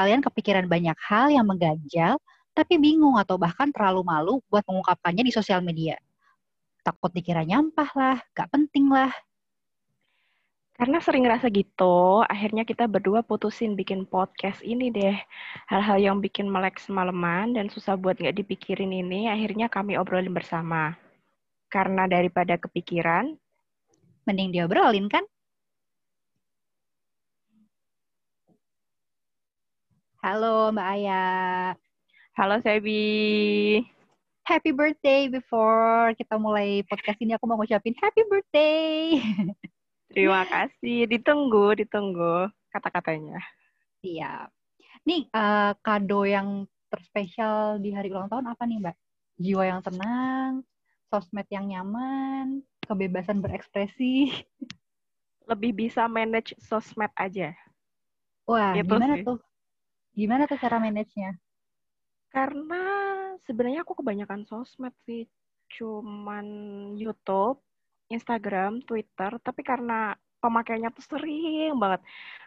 kalian kepikiran banyak hal yang mengganjal, tapi bingung atau bahkan terlalu malu buat mengungkapkannya di sosial media. Takut dikira nyampah lah, gak penting lah. Karena sering ngerasa gitu, akhirnya kita berdua putusin bikin podcast ini deh. Hal-hal yang bikin melek semalaman dan susah buat nggak dipikirin ini, akhirnya kami obrolin bersama. Karena daripada kepikiran, mending diobrolin kan? Halo Mbak Aya. Halo Sebi. Happy birthday before kita mulai podcast ini aku mau ngucapin happy birthday. Terima kasih. Ditunggu, ditunggu kata-katanya. Iya. Nih uh, kado yang terspesial di hari ulang tahun apa nih Mbak? Jiwa yang tenang, sosmed yang nyaman, kebebasan berekspresi. Lebih bisa manage sosmed aja. Wah, gitu gimana sih. tuh? Gimana tuh cara manage-nya? Karena sebenarnya aku kebanyakan sosmed sih. Cuman YouTube, Instagram, Twitter, tapi karena pemakaiannya tuh sering banget.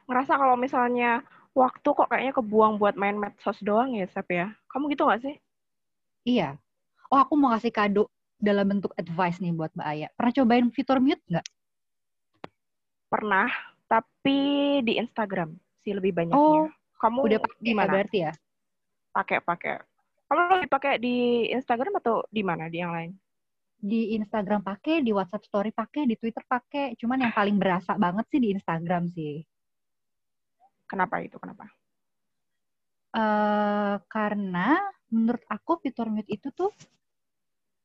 Ngerasa kalau misalnya waktu kok kayaknya kebuang buat main medsos doang ya, Sep ya. Kamu gitu gak sih? Iya. Oh, aku mau kasih kado dalam bentuk advice nih buat Mbak Aya. Pernah cobain fitur mute nggak? Pernah, tapi di Instagram sih lebih banyaknya. Oh, kamu udah pakai gimana? berarti ya? Pakai pakai. Kamu lebih pakai di Instagram atau di mana di yang lain? Di Instagram pakai, di WhatsApp Story pakai, di Twitter pakai. Cuman yang paling berasa banget sih di Instagram sih. Kenapa itu? Kenapa? Uh, karena menurut aku fitur mute itu tuh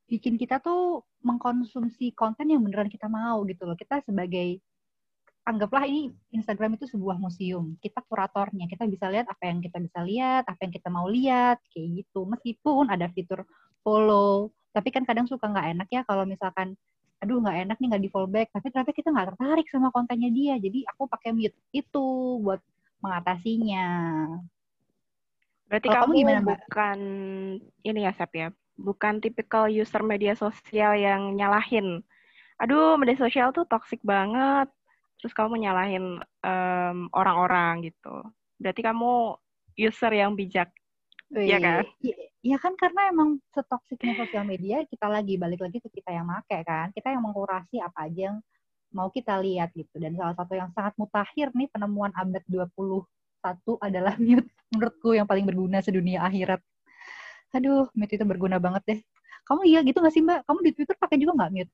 bikin kita tuh mengkonsumsi konten yang beneran kita mau gitu loh. Kita sebagai anggaplah ini Instagram itu sebuah museum. Kita kuratornya, kita bisa lihat apa yang kita bisa lihat, apa yang kita mau lihat, kayak gitu. Meskipun ada fitur follow, tapi kan kadang suka nggak enak ya kalau misalkan, aduh nggak enak nih nggak di follow back, tapi ternyata kita nggak tertarik sama kontennya dia. Jadi aku pakai mute itu buat mengatasinya. Berarti kamu, kamu gimana, Mbak? bukan ini ya, Sep ya? Bukan tipikal user media sosial yang nyalahin. Aduh, media sosial tuh toxic banget terus kamu nyalahin um, orang-orang gitu. Berarti kamu user yang bijak, Iya kan? Iya kan karena emang setoksiknya sosial media kita lagi balik lagi ke kita yang make kan. Kita yang mengkurasi apa aja yang mau kita lihat gitu. Dan salah satu yang sangat mutakhir nih penemuan abad 21 adalah mute menurutku yang paling berguna sedunia akhirat. Aduh, mute itu berguna banget deh. Kamu iya gitu gak sih Mbak? Kamu di Twitter pakai juga nggak mute?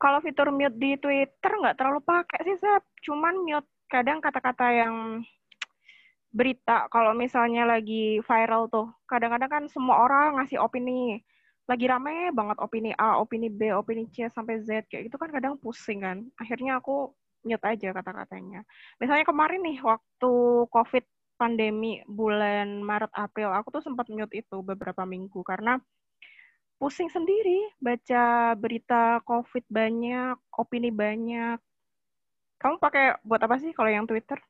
Kalau fitur mute di Twitter nggak terlalu pakai sih, saya Cuman mute kadang kata-kata yang berita kalau misalnya lagi viral tuh kadang-kadang kan semua orang ngasih opini lagi rame banget opini A, opini B, opini C sampai Z kayak gitu kan kadang pusing kan. Akhirnya aku mute aja kata-katanya. Misalnya kemarin nih waktu COVID pandemi bulan Maret April aku tuh sempat mute itu beberapa minggu karena pusing sendiri baca berita COVID banyak, opini banyak. Kamu pakai buat apa sih kalau yang Twitter?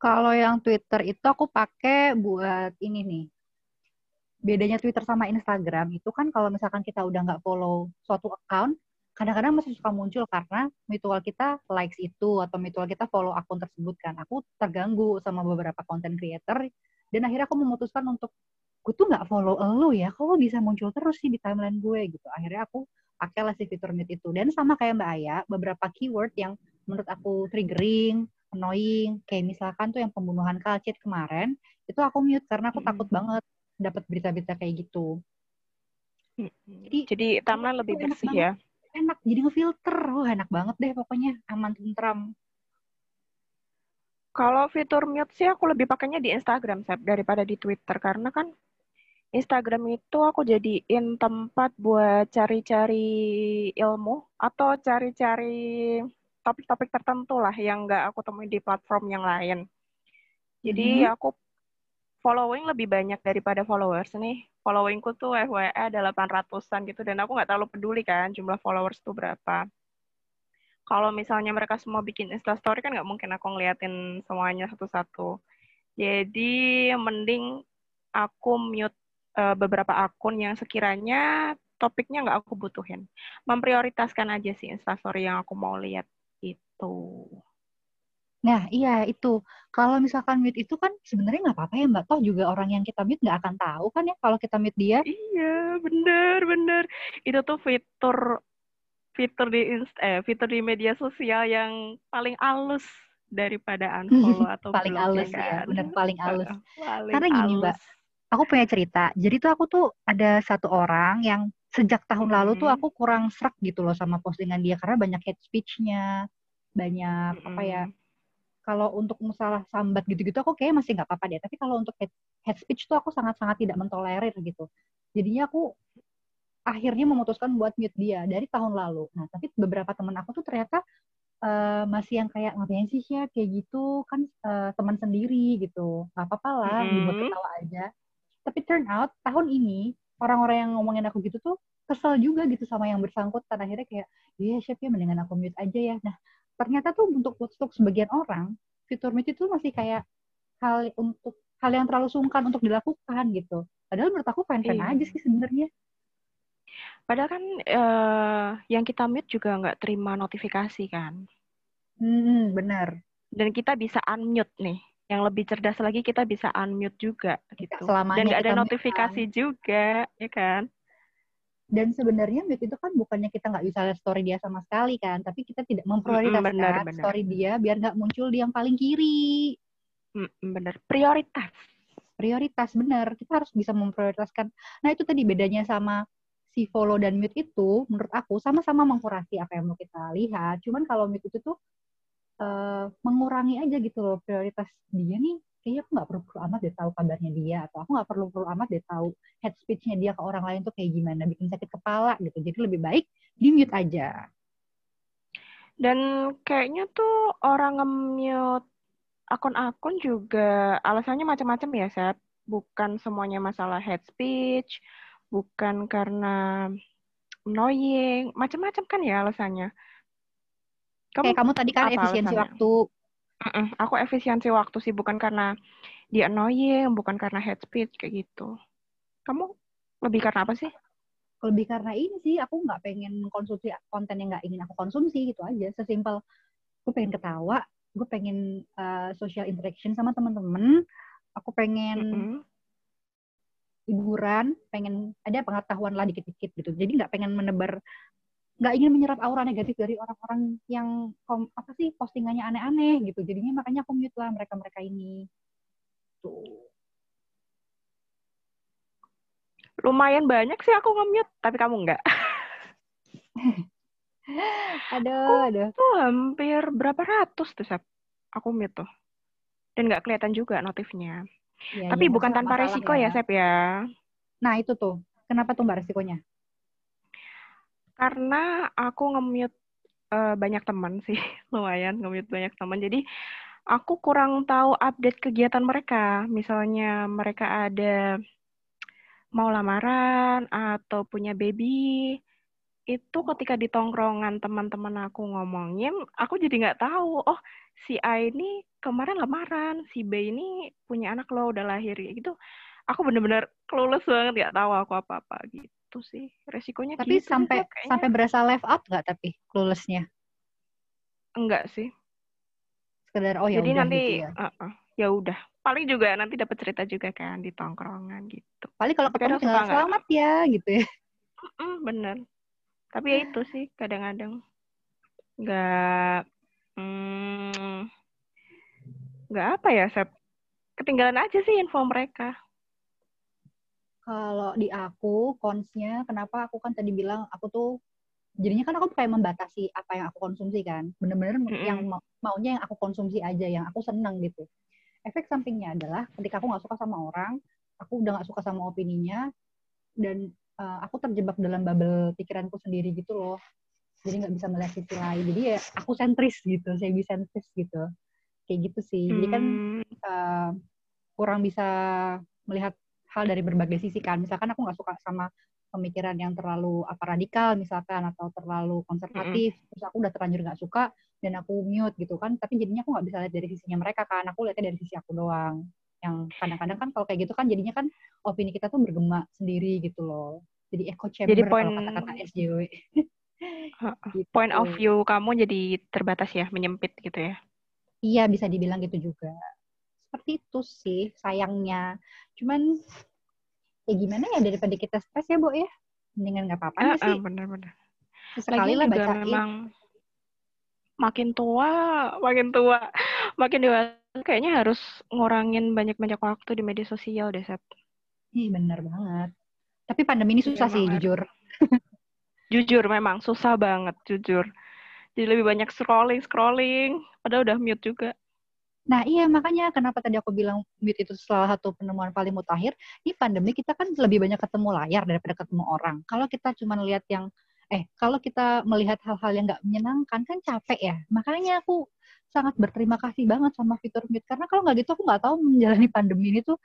Kalau yang Twitter itu aku pakai buat ini nih. Bedanya Twitter sama Instagram itu kan kalau misalkan kita udah nggak follow suatu account, kadang-kadang masih suka muncul karena mutual kita likes itu atau mutual kita follow akun tersebut kan. Aku terganggu sama beberapa content creator dan akhirnya aku memutuskan untuk gue tuh nggak follow lo ya kok bisa muncul terus sih di timeline gue gitu. Akhirnya aku pakailah si fitur mute itu. Dan sama kayak mbak Aya beberapa keyword yang menurut aku triggering annoying kayak misalkan tuh yang pembunuhan kalcit kemarin itu aku mute karena aku takut banget dapat berita-berita kayak gitu. Jadi jadi timeline lebih bersih ya? Enak jadi ngefilter. Oh enak banget deh pokoknya. Aman tentram. Kalau fitur mute sih aku lebih pakainya di Instagram Sep, daripada di Twitter. Karena kan Instagram itu aku jadiin tempat buat cari-cari ilmu atau cari-cari topik-topik tertentu lah yang nggak aku temui di platform yang lain. Jadi hmm. aku following lebih banyak daripada followers nih. Followingku tuh FYI ada 800-an gitu dan aku nggak terlalu peduli kan jumlah followers tuh berapa. Kalau misalnya mereka semua bikin instastory kan nggak mungkin aku ngeliatin semuanya satu-satu. Jadi mending aku mute uh, beberapa akun yang sekiranya topiknya nggak aku butuhin. Memprioritaskan aja sih instastory yang aku mau lihat itu. Nah, iya itu. Kalau misalkan mute itu kan sebenarnya nggak apa-apa ya Mbak. Toh juga orang yang kita mute nggak akan tahu kan ya kalau kita mute dia. Iya, bener, bener. Itu tuh fitur fitur di inst eh fitur di media sosial yang paling halus daripada unfollow atau paling halus ya, ya, kan? bener paling halus. Paling Karena gini Mbak, halus. Aku punya cerita. Jadi tuh aku tuh ada satu orang yang sejak tahun lalu tuh aku kurang serak gitu loh sama postingan dia karena banyak hate speech-nya, banyak apa ya? Kalau untuk masalah sambat gitu-gitu aku kayak masih nggak apa-apa deh. Tapi kalau untuk hate, hate speech tuh aku sangat-sangat tidak mentolerir gitu. Jadinya aku akhirnya memutuskan buat mute dia dari tahun lalu. Nah, tapi beberapa teman aku tuh ternyata eh, masih yang kayak ngapain sih ya kayak gitu kan eh, teman sendiri gitu. Gak apa-apa lah, dibuat Mm-mm. ketawa aja. Tapi turn out tahun ini orang-orang yang ngomongin aku gitu tuh kesel juga gitu sama yang bersangkutan. Akhirnya kayak, iya chef ya mendingan aku mute aja ya. Nah, ternyata tuh untuk untuk sebagian orang fitur mute itu masih kayak hal untuk hal yang terlalu sungkan untuk dilakukan gitu. Padahal menurut aku fine-fine Iya. aja sih sebenarnya. Padahal kan eh, yang kita mute juga nggak terima notifikasi kan. Hmm, benar. Dan kita bisa unmute nih. Yang lebih cerdas lagi kita bisa unmute juga gitu. selamanya Dan nggak ada kita mute, notifikasi juga, ya kan? Dan sebenarnya mute itu kan bukannya kita nggak bisa lihat story dia sama sekali kan, tapi kita tidak memprioritaskan Mm-mm, benar, benar. story dia biar nggak muncul di yang paling kiri. Mm, bener. Prioritas. Prioritas benar, kita harus bisa memprioritaskan. Nah itu tadi bedanya sama si follow dan mute itu, menurut aku sama-sama mengkurasi apa yang mau kita lihat. Cuman kalau mute itu tuh eh, mengurangi aja gitu loh prioritas dia nih. Kayaknya aku nggak perlu-perlu amat deh tahu kabarnya dia, atau aku nggak perlu-perlu amat deh tahu head speech-nya dia ke orang lain tuh kayak gimana, bikin sakit kepala gitu. Jadi lebih baik di mute aja. Dan kayaknya tuh orang nge-mute akun-akun juga alasannya macam-macam ya, Sep. Bukan semuanya masalah head speech, bukan karena annoying, macam-macam kan ya alasannya. Kamu, Kayak kamu tadi kan efisiensi alasannya? waktu. Mm-mm, aku efisiensi waktu sih, bukan karena dia annoying, bukan karena head speech, kayak gitu. Kamu lebih karena apa sih? Lebih karena ini sih, aku nggak pengen konsumsi konten yang nggak ingin aku konsumsi gitu aja. Sesimpel, gue pengen ketawa, gue pengen uh, social interaction sama teman-teman, aku pengen Mm-mm. hiburan, pengen ada pengetahuan lah dikit-dikit gitu. Jadi nggak pengen menebar, nggak ingin menyerap aura negatif dari orang-orang yang kom- apa sih postingannya aneh-aneh gitu. Jadinya makanya aku mute lah mereka-mereka ini. Tuh. Lumayan banyak sih aku nge-mute, tapi kamu enggak. Aduh, aduh. Tuh hampir berapa ratus tuh, Sep. Aku mute tuh. Dan nggak kelihatan juga notifnya. Ya, Tapi ya, bukan tanpa resiko ya, Sep ya. Nah itu tuh, kenapa tuh mbak resikonya? Karena aku nge-mute eh, banyak teman sih, lumayan nge-mute banyak teman. Jadi aku kurang tahu update kegiatan mereka. Misalnya mereka ada mau lamaran atau punya baby, itu ketika di tongkrongan teman-teman aku ngomongin, aku jadi nggak tahu. Oh, si A ini kemarin lamaran, si B ini punya anak loh udah lahir gitu. Aku bener-bener clueless banget nggak tahu aku apa-apa gitu sih. Resikonya Tapi gitu sampai sampai berasa left out nggak tapi cluelessnya? enggak sih. Sekedar oh ya Jadi udah nanti gitu ya. uh-uh, ya udah. Paling juga nanti dapat cerita juga kan di tongkrongan gitu. Paling kalau ketemu kadang tinggal selamat ya gitu ya. Mm, bener. Tapi ya itu sih kadang-kadang nggak hmm, nggak apa ya, Sep. Ketinggalan aja sih info mereka. Kalau di aku konsnya kenapa aku kan tadi bilang aku tuh jadinya kan aku kayak membatasi apa yang aku konsumsi kan. Bener-bener Mm-mm. yang mau- maunya yang aku konsumsi aja, yang aku seneng gitu. Efek sampingnya adalah ketika aku nggak suka sama orang, aku udah nggak suka sama opininya, dan uh, aku terjebak dalam bubble pikiranku sendiri gitu loh. Jadi nggak bisa melihat sisi lain. Jadi ya aku sentris gitu, saya bisa sentris gitu. Kayak gitu sih. Jadi kan Hmm, uh, kurang bisa melihat hal dari berbagai sisi kan. Misalkan aku nggak suka sama pemikiran yang terlalu apa radikal misalkan atau terlalu konservatif, terus aku udah terlanjur nggak suka dan aku mute gitu kan. Tapi jadinya aku nggak bisa lihat dari sisinya mereka kan. Aku lihatnya dari sisi aku doang. Yang kadang-kadang kan kalau kayak gitu kan jadinya kan opini kita tuh bergema sendiri gitu loh. Jadi echo chamber Jadi kalau poin- kata-kata SJW. Gitu. point of view kamu jadi terbatas ya, menyempit gitu ya. Iya, bisa dibilang gitu juga. Seperti itu sih sayangnya. Cuman ya gimana ya daripada kita stres ya, Bu ya. Mendingan nggak apa-apa uh, sih. Uh, bener-bener. Sekali lah bacain. memang makin tua, makin tua, makin dewasa kayaknya harus ngurangin banyak-banyak waktu di media sosial deh, Sep. Iya, bener banget. Tapi pandemi ini susah sih, jujur. jujur, memang susah banget, jujur. Jadi lebih banyak scrolling, scrolling. Padahal udah mute juga. Nah iya makanya kenapa tadi aku bilang mute itu salah satu penemuan paling mutakhir. Ini pandemi kita kan lebih banyak ketemu layar daripada ketemu orang. Kalau kita cuma lihat yang eh kalau kita melihat hal-hal yang nggak menyenangkan kan capek ya. Makanya aku sangat berterima kasih banget sama fitur mute karena kalau nggak gitu aku nggak tahu menjalani pandemi ini tuh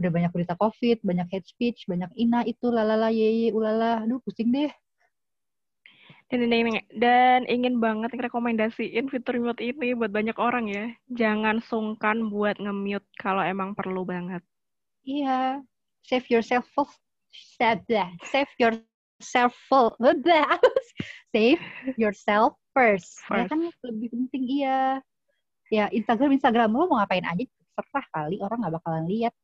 udah banyak berita covid, banyak hate speech, banyak ina itu lalala ye ulala, aduh pusing deh dan, dan ingin banget rekomendasiin fitur mute ini buat banyak orang ya. Jangan sungkan buat nge-mute kalau emang perlu banget. Iya, save yourself first. Save, save yourself save yourself first. first. Ya kan lebih penting iya. Ya Instagram Instagram lo mau ngapain aja serah kali orang nggak bakalan lihat.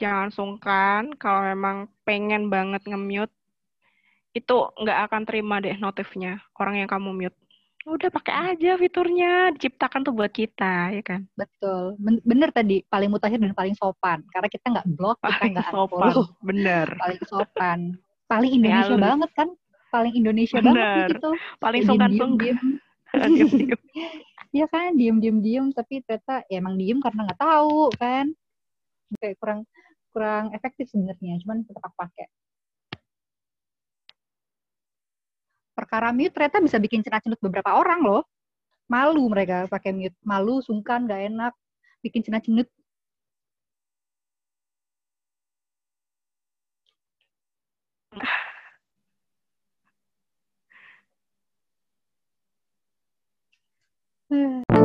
Jangan sungkan kalau memang pengen banget nge-mute itu nggak akan terima deh notifnya orang yang kamu mute. Udah pakai aja fiturnya, diciptakan tuh buat kita, ya kan? Betul, bener tadi paling mutakhir dan paling sopan, karena kita nggak blok, kita nggak sopan, bener. Paling sopan, paling Indonesia ya, banget kan? Paling Indonesia bener. banget gitu. Paling sungkan diem, diem. Iya kan, diem diem diem, tapi ternyata ya emang diem karena nggak tahu kan? Kayak kurang kurang efektif sebenarnya, cuman tetap pakai. Perkara mute ternyata bisa bikin cenat-cenut beberapa orang loh. Malu mereka pakai mute. Malu, sungkan, gak enak, bikin cenat-cenut.